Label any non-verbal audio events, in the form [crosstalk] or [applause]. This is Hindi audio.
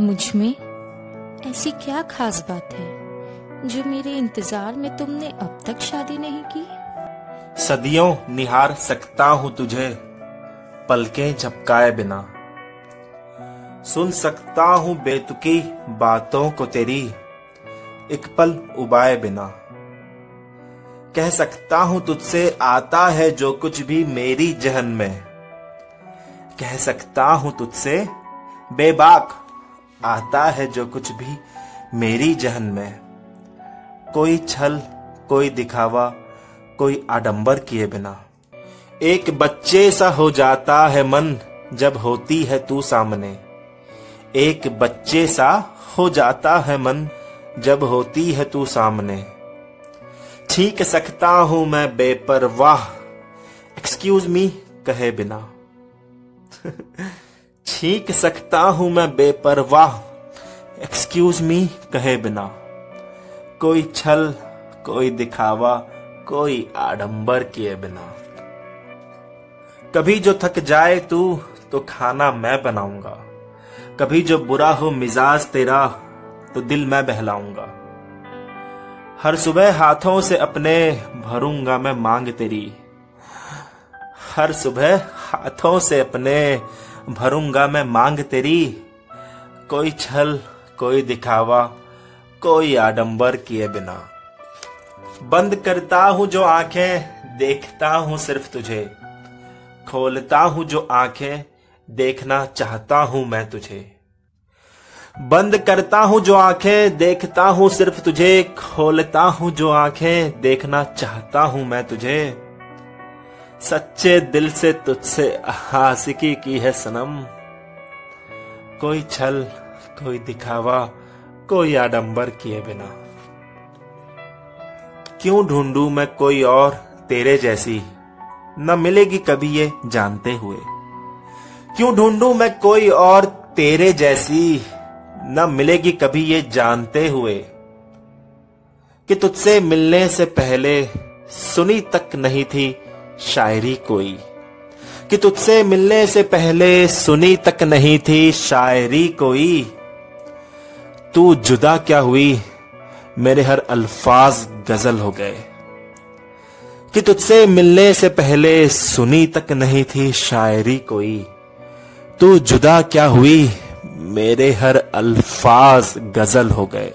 मुझमें ऐसी क्या खास बात है जो मेरे इंतज़ार में तुमने अब तक शादी नहीं की? सदियों निहार सकता हूँ तुझे, पलकें झपकाए बिना। सुन सकता हूँ बेतुकी बातों को तेरी, एक पल उबाए बिना। कह सकता हूँ तुझसे आता है जो कुछ भी मेरी जहन में। कह सकता हूँ तुझसे बेबाक आता है जो कुछ भी मेरी जहन में। कोई छल, कोई दिखावा, कोई आडंबर किए बिना। एक बच्चे सा हो जाता है मन, जब होती है तू सामने। एक बच्चे सा हो जाता है मन, जब होती है तू सामने। ठीक सकता हूँ मैं बेपरवाह। एक्सक्यूज मी कहे बिना। [laughs] छींक सकता हूँ मैं बेपरवाह। एक्सक्यूज मी कहे बिना। कोई छल, कोई दिखावा, कोई आडंबर किए बिना। कभी जो थक जाए तू तो खाना मैं बनाऊँगा। कभी जो बुरा हो मिजाज तेरा तो दिल मैं बहलाऊँगा। हर सुबह हाथों से अपने भरूँगा मैं मांग तेरी। हर सुबह हाथों से अपने भरूँगा मैं मांग तेरी। कोई छल, कोई दिखावा, कोई आडंबर किए बिना। बंद करता हूँ जो आँखें, देखता हूँ सिर्फ़ तुझे। खोलता हूँ जो आँखें, देखना चाहता हूँ मैं तुझे। बंद करता हूँ जो आँखें, देखता हूँ सिर्फ़ तुझे। खोलता हूँ जो आँखें, देखना चाहता हूँ मैं तुझे। सच्चे दिल से तुझसे हासिकी की है सनम। कोई छल, कोई दिखावा, कोई आडंबर किए बिना। क्यों ढूंढू मैं कोई और तेरे जैसी? न मिलेगी कभी ये जानते हुए। क्यों ढूंढू मैं कोई और तेरे जैसी? न मिलेगी कभी ये जानते हुए। कि तुझसे मिलने से पहले सुनी तक नहीं थी शायरी कोई, कि तुझसे मिलने से पहले सुनी तक नहीं थी शायरी कोई। तू जुदा क्या हुई? मेरे हर अल्फाज गज़ल हो गए। कि तुझसे मिलने से पहले सुनी तक नहीं थी शायरी कोई। तू जुदा क्या हुई? मेरे हर अल्फाज गज़ल हो गए।